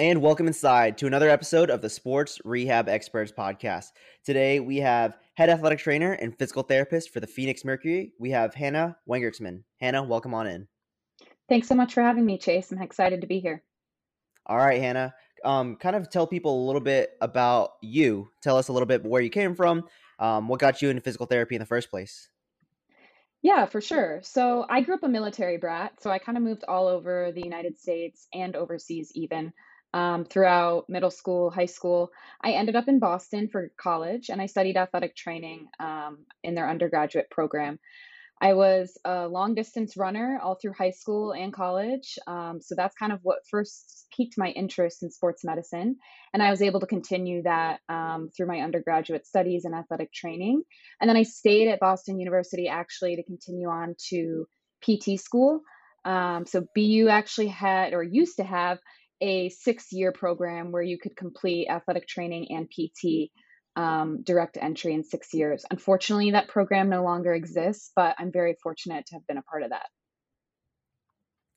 And welcome inside to another episode of the Sports Rehab Experts Podcast. Today we have head athletic trainer and physical therapist for the Phoenix Mercury. We have Hannah Wengertsman. Hannah, welcome on in. Thanks so much for having me, Chase. I'm excited to be here. All right, Hannah. Um, kind of tell people a little bit about you. Tell us a little bit where you came from, um, what got you into physical therapy in the first place. Yeah, for sure. So I grew up a military brat, so I kind of moved all over the United States and overseas even um, throughout middle school, high school. I ended up in Boston for college and I studied athletic training um, in their undergraduate program. I was a long distance runner all through high school and college. Um, so that's kind of what first piqued my interest in sports medicine. And I was able to continue that um, through my undergraduate studies and athletic training. And then I stayed at Boston University actually to continue on to PT school. Um, so BU actually had or used to have a six year program where you could complete athletic training and PT um, direct entry in six years. Unfortunately, that program no longer exists, but I'm very fortunate to have been a part of that.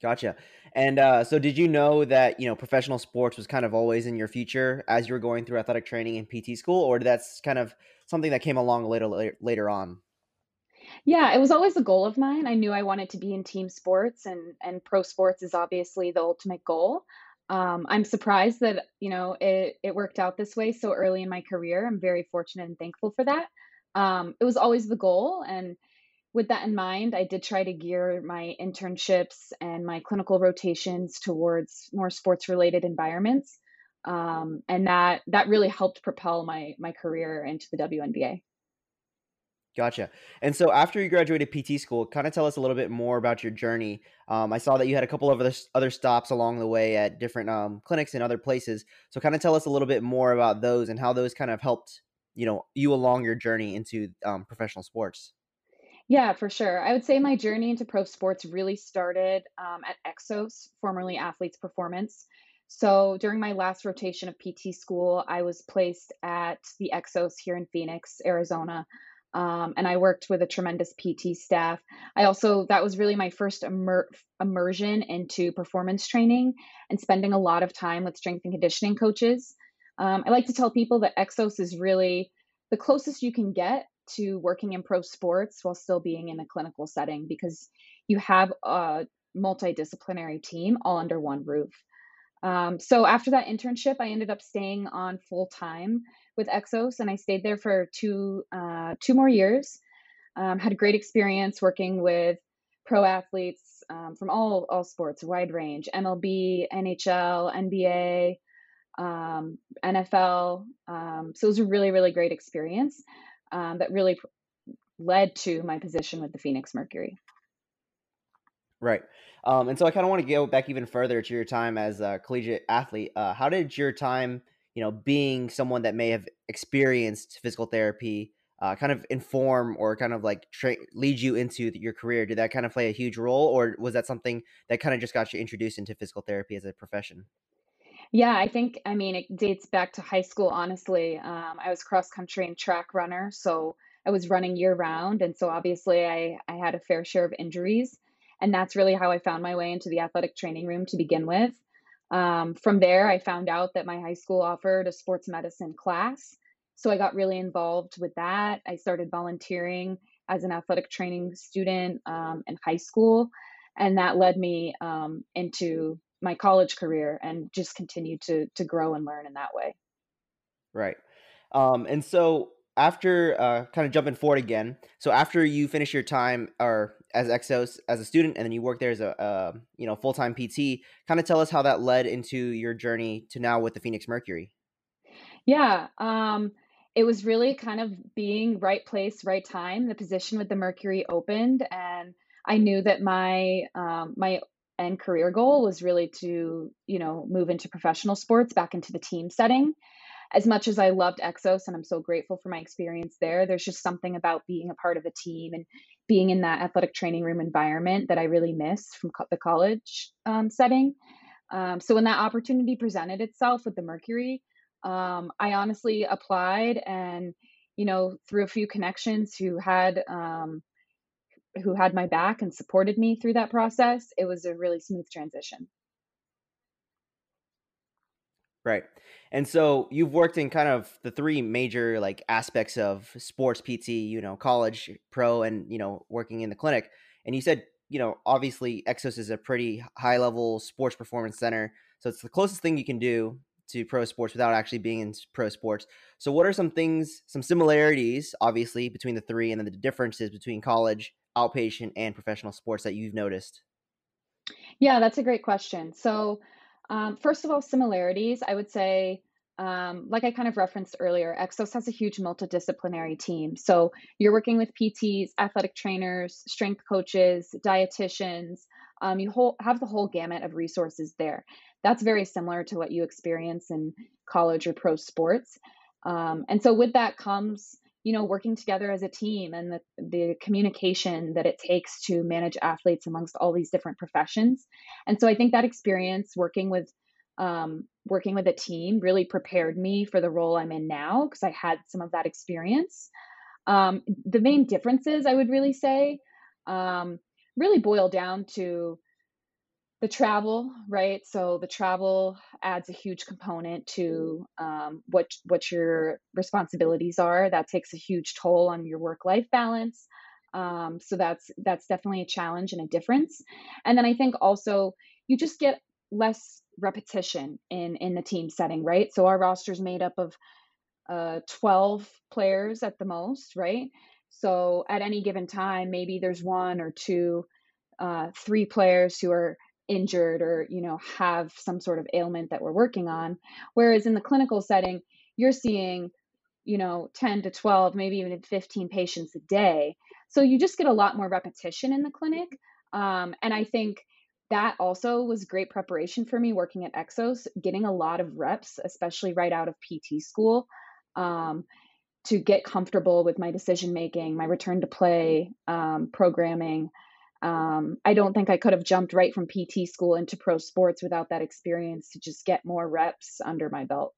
Gotcha. And uh, so, did you know that you know professional sports was kind of always in your future as you were going through athletic training and PT school, or that's kind of something that came along later later, later on? Yeah, it was always a goal of mine. I knew I wanted to be in team sports, and and pro sports is obviously the ultimate goal. Um, I'm surprised that you know it it worked out this way so early in my career. I'm very fortunate and thankful for that. Um, it was always the goal, and with that in mind, I did try to gear my internships and my clinical rotations towards more sports related environments, um, and that that really helped propel my my career into the WNBA. Gotcha. And so after you graduated PT school, kind of tell us a little bit more about your journey. Um, I saw that you had a couple of other, other stops along the way at different um, clinics and other places. So kind of tell us a little bit more about those and how those kind of helped, you know, you along your journey into um, professional sports. Yeah, for sure. I would say my journey into pro sports really started um, at Exos, formerly Athletes Performance. So during my last rotation of PT school, I was placed at the Exos here in Phoenix, Arizona um, and I worked with a tremendous PT staff. I also, that was really my first immer- immersion into performance training and spending a lot of time with strength and conditioning coaches. Um, I like to tell people that Exos is really the closest you can get to working in pro sports while still being in a clinical setting because you have a multidisciplinary team all under one roof. Um, so after that internship, I ended up staying on full time with Exos, and I stayed there for two uh, two more years. Um, had a great experience working with pro athletes um, from all all sports, wide range, MLB, NHL, NBA, um, NFL. Um, so it was a really really great experience um, that really led to my position with the Phoenix Mercury. Right. Um, and so I kind of want to go back even further to your time as a collegiate athlete. Uh, how did your time you know, being someone that may have experienced physical therapy, uh, kind of inform or kind of like tra- lead you into your career? Did that kind of play a huge role, or was that something that kind of just got you introduced into physical therapy as a profession? Yeah, I think, I mean, it dates back to high school, honestly. Um, I was cross country and track runner, so I was running year round. And so obviously, I, I had a fair share of injuries. And that's really how I found my way into the athletic training room to begin with. Um, from there, I found out that my high school offered a sports medicine class. So I got really involved with that. I started volunteering as an athletic training student um, in high school. And that led me um, into my college career and just continued to, to grow and learn in that way. Right. Um, and so after uh, kind of jumping forward again, so after you finish your time or as Exos as a student, and then you work there as a you know full time PT, kind of tell us how that led into your journey to now with the Phoenix Mercury. Yeah, um, it was really kind of being right place, right time. The position with the Mercury opened, and I knew that my um, my end career goal was really to, you know, move into professional sports, back into the team setting. As much as I loved Exos and I'm so grateful for my experience there, there's just something about being a part of a team and being in that athletic training room environment that I really miss from co- the college um, setting. Um, so when that opportunity presented itself with the Mercury, um, I honestly applied and, you know, through a few connections who had um, who had my back and supported me through that process, it was a really smooth transition. Right. And so you've worked in kind of the three major like aspects of sports PT, you know, college, pro, and you know, working in the clinic. And you said, you know, obviously Exos is a pretty high level sports performance center. So it's the closest thing you can do to pro sports without actually being in pro sports. So what are some things, some similarities, obviously, between the three and then the differences between college, outpatient, and professional sports that you've noticed? Yeah, that's a great question. So um, first of all, similarities, I would say, um, like I kind of referenced earlier, Exos has a huge multidisciplinary team. So you're working with PTs, athletic trainers, strength coaches, dietitians. Um, you whole, have the whole gamut of resources there. That's very similar to what you experience in college or pro sports. Um, and so with that comes you know working together as a team and the, the communication that it takes to manage athletes amongst all these different professions. And so i think that experience working with um, working with a team really prepared me for the role i'm in now because i had some of that experience. Um, the main differences i would really say um, really boil down to the travel, right? So the travel adds a huge component to um, what what your responsibilities are. That takes a huge toll on your work life balance. Um, so that's that's definitely a challenge and a difference. And then I think also you just get less repetition in in the team setting, right? So our roster is made up of uh, 12 players at the most, right? So at any given time, maybe there's one or two, uh, three players who are injured or you know have some sort of ailment that we're working on. Whereas in the clinical setting you're seeing you know 10 to 12 maybe even 15 patients a day. So you just get a lot more repetition in the clinic. Um, and i think that also was great preparation for me working at exos getting a lot of reps especially right out of pt school um, to get comfortable with my decision making my return to play um, programming um, I don't think I could have jumped right from PT school into pro sports without that experience to just get more reps under my belt.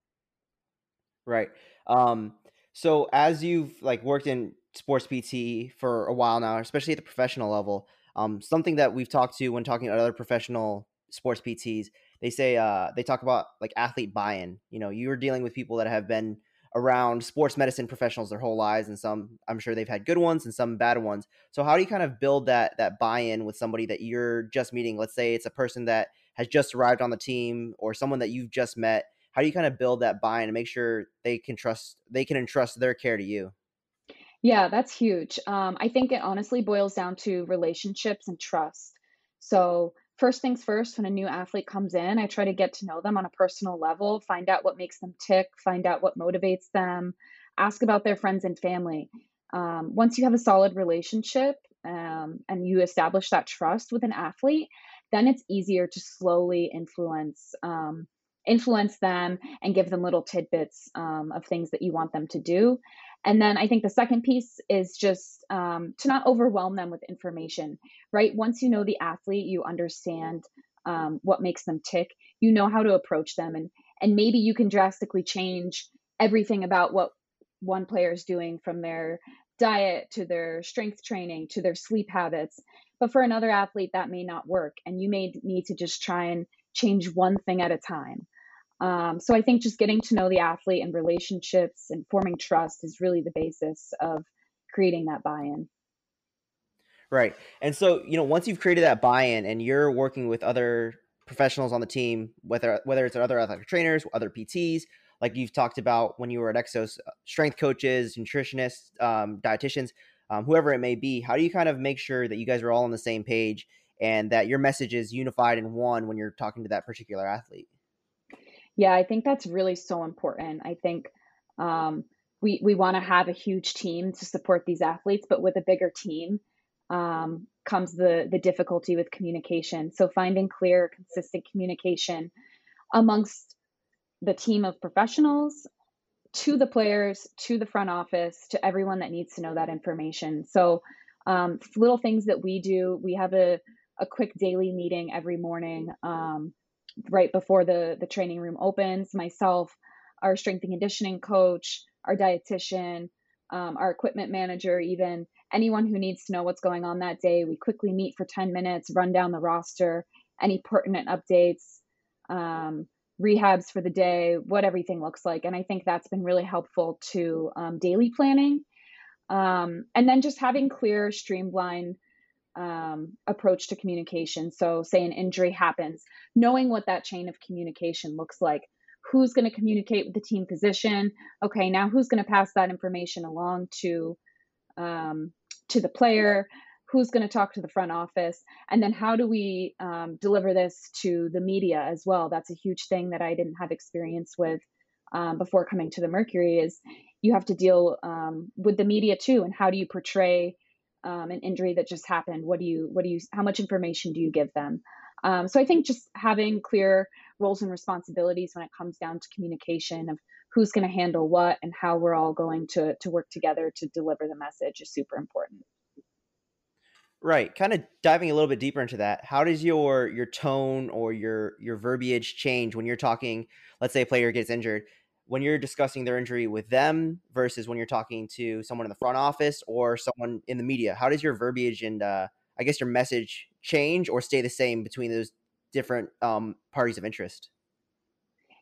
Right. Um, so as you've like worked in sports PT for a while now, especially at the professional level, um, something that we've talked to when talking to other professional sports PTs, they say uh, they talk about like athlete buy-in. You know, you're dealing with people that have been around sports medicine professionals their whole lives and some i'm sure they've had good ones and some bad ones. So how do you kind of build that that buy-in with somebody that you're just meeting? Let's say it's a person that has just arrived on the team or someone that you've just met. How do you kind of build that buy-in and make sure they can trust they can entrust their care to you? Yeah that's huge. Um, i think it honestly boils down to relationships and trust. So first things first, when a new athlete comes in, I try to get to know them on a personal level, find out what makes them tick, find out what motivates them, ask about their friends and family. Um, once you have a solid relationship um, and you establish that trust with an athlete, then it's easier to slowly influence um, influence them and give them little tidbits um, of things that you want them to do. And then I think the second piece is just um, to not overwhelm them with information, right? Once you know the athlete, you understand um, what makes them tick, you know how to approach them, and and maybe you can drastically change everything about what one player is doing from their diet to their strength training to their sleep habits. But for another athlete, that may not work, and you may need to just try and change one thing at a time. Um, so I think just getting to know the athlete and relationships and forming trust is really the basis of creating that buy-in. Right. And so, you know, once you've created that buy-in and you're working with other professionals on the team, whether whether it's other athletic trainers, other PTs, like you've talked about when you were at Exos, uh, strength coaches, nutritionists, um, dietitians, um, whoever it may be, how do you kind of make sure that you guys are all on the same page and that your message is unified in one when you're talking to that particular athlete? Yeah, I think that's really so important. I think um, we we want to have a huge team to support these athletes, but with a bigger team, um, comes the the difficulty with communication. So finding clear, consistent communication amongst the team of professionals to the players, to the front office, to everyone that needs to know that information. So um, little things that we do, we have a a quick daily meeting every morning um, right before the the training room opens. Myself, our strength and conditioning coach, our dietitian, um, our equipment manager, even anyone who needs to know what's going on that day. We quickly meet for 10 minutes, run down the roster, any pertinent updates, um, rehabs for the day, what everything looks like. And I think that's been really helpful to um, daily planning. Um, and then just having clear, streamlined um, approach to communication. So, say an injury happens, knowing what that chain of communication looks like. Who's going to communicate with the team physician? Okay, now who's going to pass that information along to um, to the player? Who's going to talk to the front office? And then how do we um, deliver this to the media as well? That's a huge thing that I didn't have experience with um, before coming to the Mercury. Is you have to deal um, with the media too, and how do you portray um, an injury that just happened what do you what do you how much information do you give them? Um, so i think just having clear roles and responsibilities when it comes down to communication of who's going to handle what and how we're all going to to work together to deliver the message is super important. Right kind of diving a little bit deeper into that how does your your tone or your your verbiage change when you're talking let's say a player gets injured when you're discussing their injury with them versus when you're talking to someone in the front office or someone in the media? How does your verbiage and uh, I guess your message change or stay the same between those different um, parties of interest?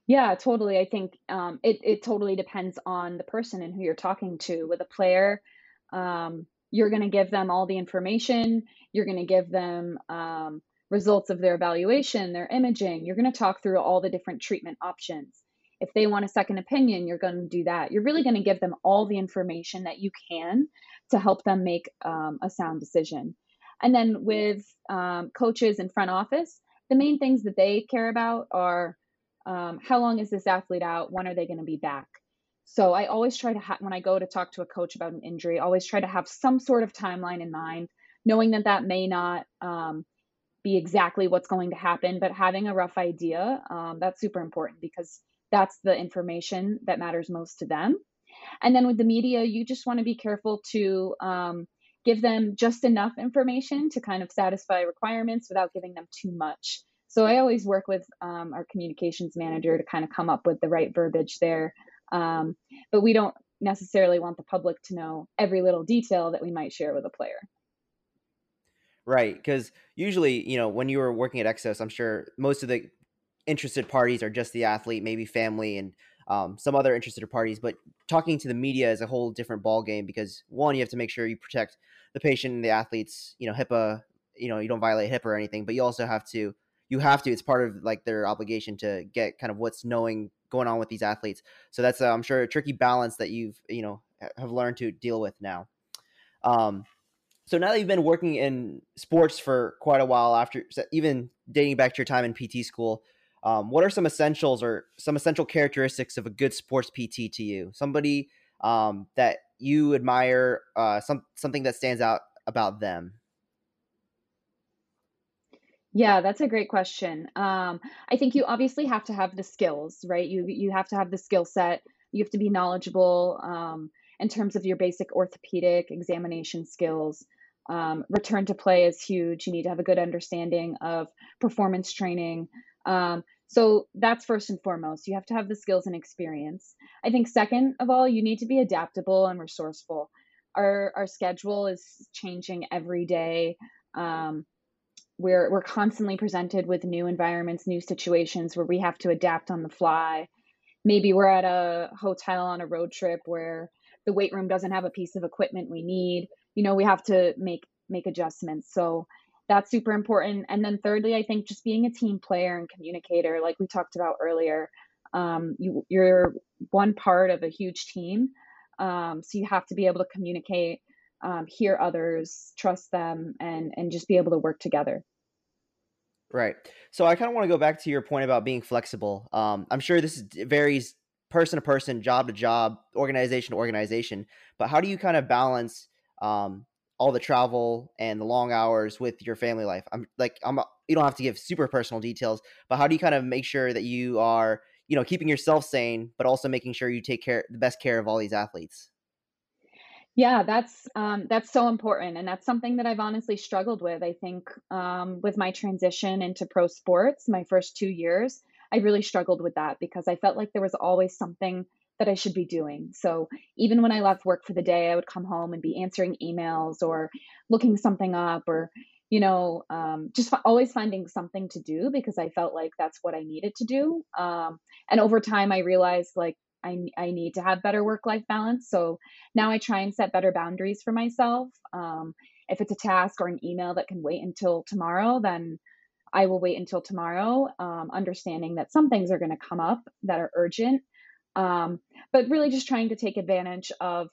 Yeah, totally. I think um, it it totally depends on the person and who you're talking to. With a player, um, you're going to give them all the information. You're going to give them um, results of their evaluation, their imaging. You're going to talk through all the different treatment options. If they want a second opinion, you're going to do that. You're really going to give them all the information that you can to help them make um, a sound decision. And then with um, coaches and front office, the main things that they care about are um, how long is this athlete out? When are they going to be back? So I always try to have, when I go to talk to a coach about an injury, always try to have some sort of timeline in mind, knowing that that may not um, be exactly what's going to happen, but having a rough idea, um, that's super important because that's the information that matters most to them. And then with the media, you just want to be careful to um, give them just enough information to kind of satisfy requirements without giving them too much. So I always work with um, our communications manager to kind of come up with the right verbiage there. Um, but we don't necessarily want the public to know every little detail that we might share with a player. Right, because usually, you know, when you were working at Exos, I'm sure most of the interested parties are just the athlete, maybe family, and um, some other interested parties. But talking to the media is a whole different ball game because one, you have to make sure you protect the patient and the athletes. You know, HIPAA. You know, you don't violate HIPAA or anything, but you also have to. You have to. It's part of like their obligation to get kind of what's knowing going on with these athletes. So that's, uh, I'm sure, a tricky balance that you've you know have learned to deal with now. Um, so now that you've been working in sports for quite a while, after even dating back to your time in PT school, um, what are some essentials or some essential characteristics of a good sports PT to you? Somebody um, that you admire, uh, some something that stands out about them. Yeah, that's a great question. Um, I think you obviously have to have the skills, right? You you have to have the skill set. You have to be knowledgeable um, in terms of your basic orthopedic examination skills. Um, return to play is huge. You need to have a good understanding of performance training. Um, so that's first and foremost. You have to have the skills and experience. I think second of all, you need to be adaptable and resourceful. Our our schedule is changing every day. Um, we're we're constantly presented with new environments, new situations where we have to adapt on the fly. Maybe we're at a hotel on a road trip where the weight room doesn't have a piece of equipment we need. You know, we have to make make adjustments. So that's super important. And then thirdly, I think just being a team player and communicator, like we talked about earlier, um, you, you're one part of a huge team. Um, so you have to be able to communicate, um, hear others, trust them, and and just be able to work together. Right. So I kind of want to go back to your point about being flexible. Um, I'm sure this varies person to person, job to job, organization to organization. But how do you kind of balance um, all the travel and the long hours with your family life? I'm like I'm you don't have to give super personal details, but how do you kind of make sure that you are, you know, keeping yourself sane but also making sure you take care the best care of all these athletes? Yeah, that's um, that's so important, and that's something that I've honestly struggled with. I think um, with my transition into pro sports, my first two years, I really struggled with that because I felt like there was always something that I should be doing. So even when I left work for the day, I would come home and be answering emails or looking something up or you know um, just f- always finding something to do because I felt like that's what I needed to do. Um, and over time, I realized like I, I need to have better work life balance. So now I try and set better boundaries for myself. Um, if it's a task or an email that can wait until tomorrow, then I will wait until tomorrow, um, understanding that some things are going to come up that are urgent. Um, but really just trying to take advantage of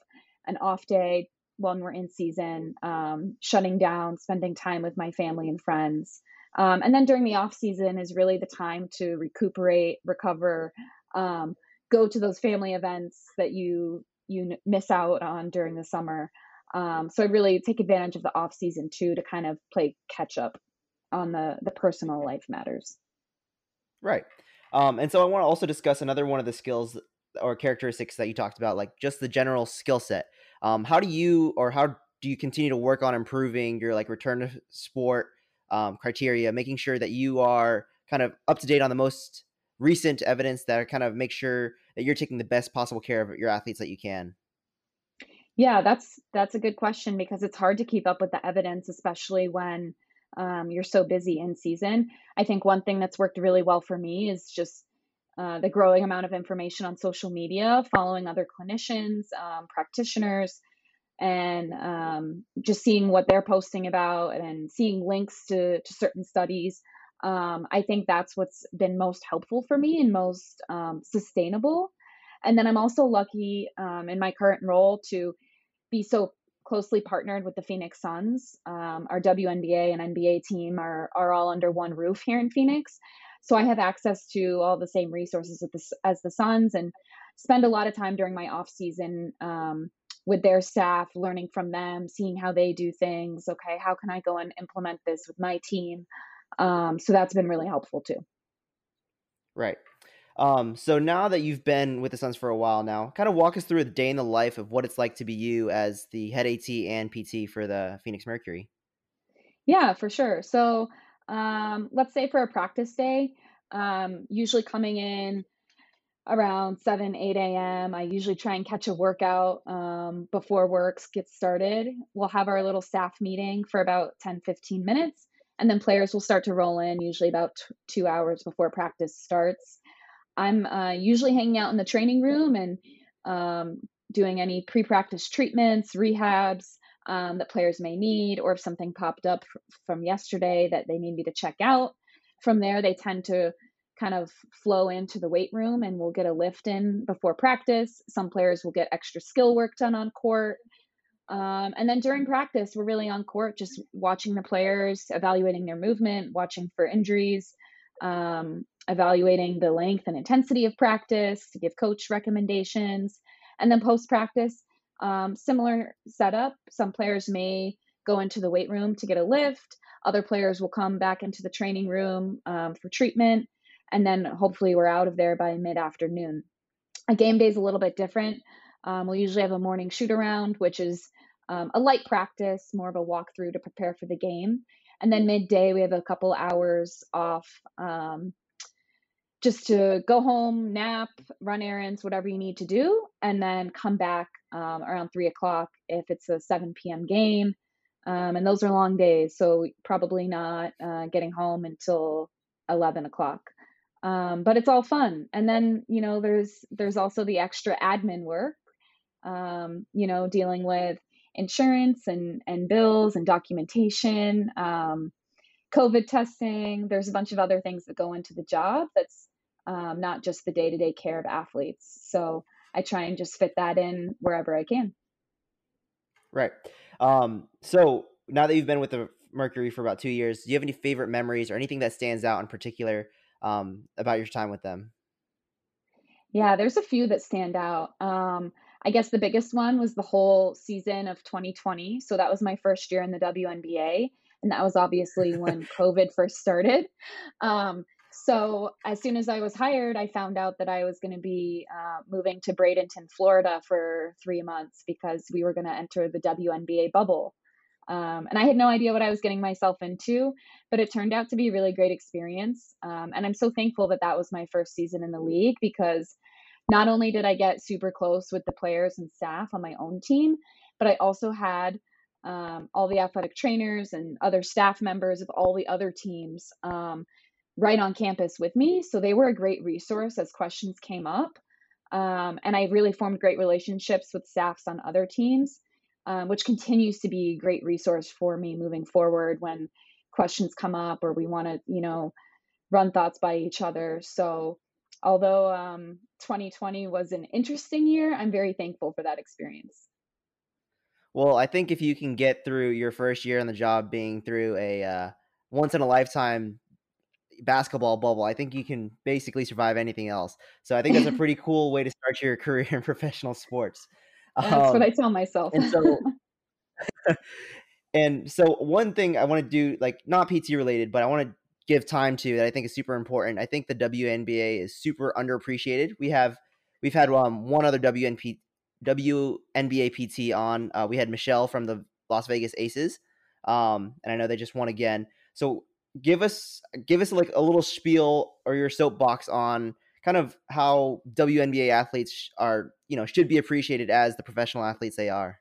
an off day when we're in season, um, shutting down, spending time with my family and friends. Um, and then during the off season is really the time to recuperate, recover, um, go to those family events that you you miss out on during the summer. Um, so I really take advantage of the off season too to kind of play catch up on the the personal life matters. Right. Um, and so I want to also discuss another one of the skills or characteristics that you talked about, like just the general skill set. Um, how do you or how do you continue to work on improving your like return to sport um, criteria, making sure that you are kind of up to date on the most recent evidence that kind of make sure that you're taking the best possible care of your athletes that you can? Yeah, that's that's a good question because it's hard to keep up with the evidence, especially when um, you're so busy in season. I think one thing that's worked really well for me is just uh, the growing amount of information on social media, following other clinicians, um, practitioners, and um, just seeing what they're posting about and seeing links to, to certain studies um, I think that's what's been most helpful for me and most um, sustainable. And then I'm also lucky um, in my current role to be so closely partnered with the Phoenix Suns. Um, our WNBA and NBA team are, are all under one roof here in Phoenix. So I have access to all the same resources as the, as the Suns and spend a lot of time during my off season um, with their staff, learning from them, seeing how they do things. Okay, how can I go and implement this with my team? Um, so that's been really helpful too. Right. Um, so now that you've been with the Suns for a while now, kind of walk us through the day in the life of what it's like to be you as the head AT and PT for the Phoenix Mercury. Yeah, for sure. So um, let's say for a practice day, um, usually coming in around 7 8 a.m i usually try and catch a workout um, before works gets started. We'll have our little staff meeting for about 10 15 minutes and then players will start to roll in usually about t- two hours before practice starts. I'm uh, usually hanging out in the training room and um, doing any pre-practice treatments rehabs um, that players may need or if something popped up from yesterday that they need me to check out. From there they tend to kind of flow into the weight room and we'll get a lift in before practice. Some players will get extra skill work done on court. Um, and then during practice, we're really on court, just watching the players, evaluating their movement, watching for injuries, um, evaluating the length and intensity of practice to give coach recommendations. And then post practice, um, similar setup. Some players may go into the weight room to get a lift. Other players will come back into the training room um, for treatment. And then hopefully we're out of there by mid afternoon. A game day is a little bit different. Um, we'll usually have a morning shoot around, which is um, a light practice, more of a walkthrough to prepare for the game. And then midday, we have a couple hours off um, just to go home, nap, run errands, whatever you need to do, and then come back um, around three o'clock if it's a 7 p.m. game. Um, and those are long days, so probably not uh, getting home until 11 o'clock. Um, but it's all fun. And then you know, there's there's also the extra admin work um, you know, dealing with insurance and, and bills and documentation, um, COVID testing. There's a bunch of other things that go into the job that's um, not just the day to day care of athletes. So I try and just fit that in wherever I can. Right. Um, so now that you've been with the Mercury for about two years, do you have any favorite memories or anything that stands out in particular um, about your time with them? Yeah, there's a few that stand out. Um, I guess the biggest one was the whole season of 2020. So that was my first year in the WNBA. And that was obviously when COVID first started. Um, so as soon as I was hired, I found out that I was going to be uh, moving to Bradenton, Florida for three months because we were going to enter the WNBA bubble. Um, and I had no idea what I was getting myself into, but it turned out to be a really great experience. Um, and I'm so thankful that that was my first season in the league because not only did I get super close with the players and staff on my own team, but I also had um, all the athletic trainers and other staff members of all the other teams um, right on campus with me. So they were a great resource as questions came up. Um, and I really formed great relationships with staffs on other teams um, which continues to be a great resource for me moving forward when questions come up or we want to, you know, run thoughts by each other. So, although um, 2020 was an interesting year, I'm very thankful for that experience. Well, I think if you can get through your first year on the job being through a uh, once in a lifetime basketball bubble, I think you can basically survive anything else. So I think that's a pretty cool way to start your career in professional sports. That's um, what I tell myself. and so, and so one thing I want to do, like not PT related, but I want to give time to that I think is super important. I think the WNBA is super underappreciated. We have we've had um, one other WNP WNBA PT on. Uh, we had Michelle from the Las Vegas Aces, um, and I know they just won again. So give us give us like a little spiel or your soapbox on kind of how WNBA athletes are, you know, should be appreciated as the professional athletes they are.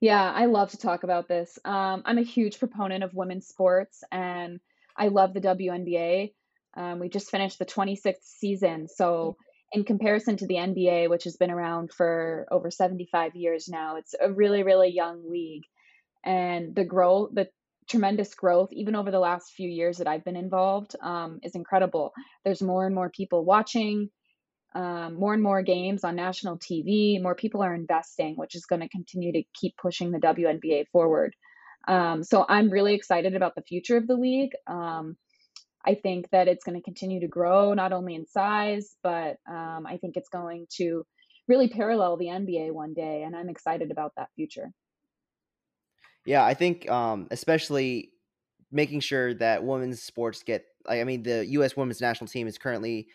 Yeah, I love to talk about this. Um, I'm a huge proponent of women's sports, and I love the WNBA. Um, we just finished the 26th season, so in comparison to the NBA, which has been around for over 75 years now, it's a really, really young league. And the growth, the tremendous growth, even over the last few years that I've been involved, um, is incredible. There's more and more people watching, um, more and more games on national TV, more people are investing, which is going to continue to keep pushing the WNBA forward. Um, so I'm really excited about the future of the league. Um, I think that it's going to continue to grow, not only in size, but um, I think it's going to really parallel the NBA one day. And I'm excited about that future. Yeah, I think um, especially making sure that women's sports get. I mean, the U.S. women's national team is currently,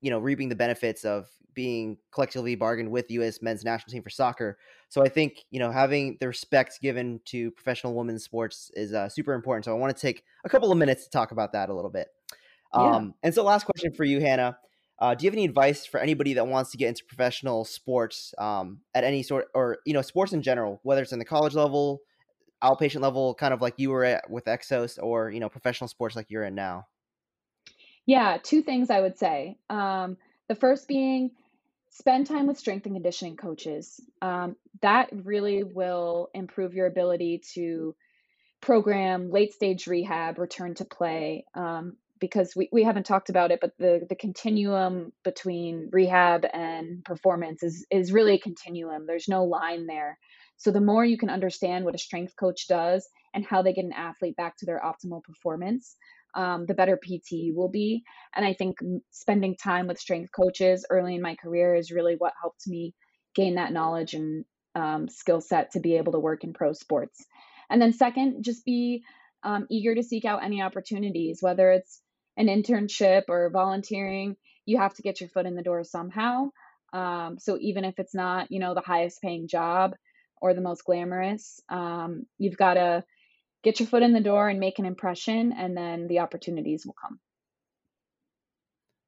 you know, reaping the benefits of being collectively bargained with U.S. men's national team for soccer. So I think you know having the respect given to professional women's sports is uh, super important. So I want to take a couple of minutes to talk about that a little bit. Yeah. Um, and so, last question for you, Hannah. Uh, do you have any advice for anybody that wants to get into professional sports um, at any sort, or you know, sports in general, whether it's in the college level, outpatient level, kind of like you were at with Exos, or you know, professional sports like you're in now? Yeah, two things I would say. Um, the first being spend time with strength and conditioning coaches. Um, that really will improve your ability to program late stage rehab, return to play. Um, because we, we haven't talked about it, but the, the continuum between rehab and performance is, is really a continuum. There's no line there. So the more you can understand what a strength coach does and how they get an athlete back to their optimal performance, um, the better PT you will be. And I think spending time with strength coaches early in my career is really what helped me gain that knowledge and um, skill set to be able to work in pro sports. And then second, just be um, eager to seek out any opportunities, whether it's an internship or volunteering. You have to get your foot in the door somehow. Um, so even if it's not, you know, the highest paying job, or the most glamorous. Um, you've got to get your foot in the door and make an impression, and then the opportunities will come.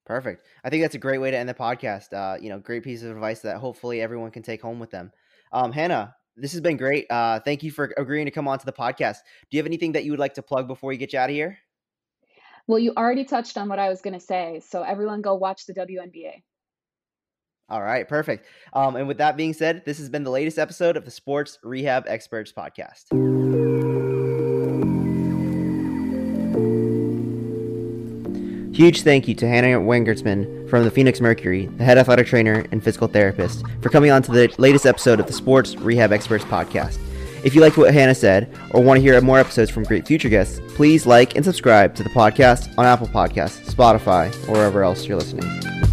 Perfect. I think that's a great way to end the podcast. Uh, you know, great piece of advice that hopefully everyone can take home with them. Um, Hannah, this has been great. Uh, thank you for agreeing to come on to the podcast. Do you have anything that you would like to plug before you get you out of here? Well, you already touched on what I was going to say. So everyone go watch the WNBA. All right, perfect. Um, and with that being said, this has been the latest episode of the Sports Rehab Experts Podcast. Huge thank you to Hannah Wangertsman from the Phoenix Mercury, the head athletic trainer and physical therapist, for coming on to the latest episode of the Sports Rehab Experts Podcast. If you liked what Hannah said or want to hear more episodes from great future guests, please like and subscribe to the podcast on Apple Podcasts, Spotify, or wherever else you're listening.